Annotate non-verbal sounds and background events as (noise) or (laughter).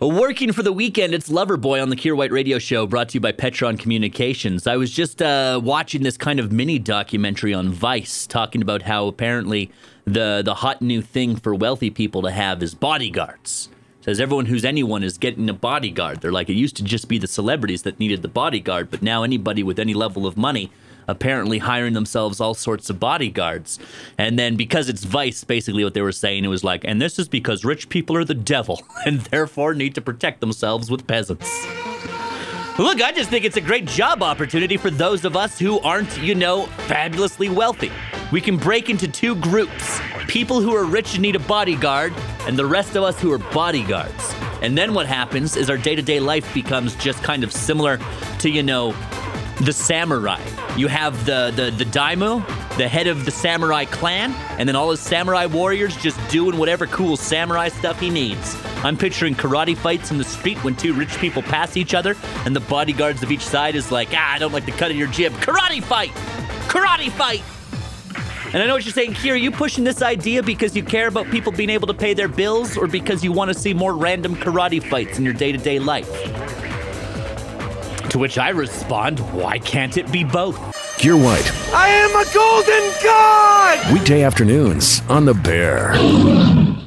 Working for the weekend, it's Loverboy on the Kier White Radio Show, brought to you by Petron Communications. I was just uh, watching this kind of mini documentary on Vice, talking about how apparently the the hot new thing for wealthy people to have is bodyguards. Says everyone who's anyone is getting a bodyguard. They're like it used to just be the celebrities that needed the bodyguard, but now anybody with any level of money apparently hiring themselves all sorts of bodyguards. And then because it's Vice, basically what they were saying, it was like, and this is because rich people are the devil (laughs) and therefore need to protect themselves with peasants. Look, I just think it's a great job opportunity for those of us who aren't, you know, fabulously wealthy. We can break into two groups people who are rich and need a bodyguard, and the rest of us who are bodyguards. And then what happens is our day to day life becomes just kind of similar to, you know, the samurai. You have the, the, the daimyo, the head of the samurai clan, and then all his samurai warriors just doing whatever cool samurai stuff he needs. I'm picturing karate fights in the street when two rich people pass each other, and the bodyguards of each side is like, ah, I don't like the cut of your jib. Karate fight! Karate fight! And I know what you're saying, Kier, are you pushing this idea because you care about people being able to pay their bills or because you want to see more random karate fights in your day to day life? To which I respond, why can't it be both? Kier White. I am a golden god! Weekday afternoons on The Bear.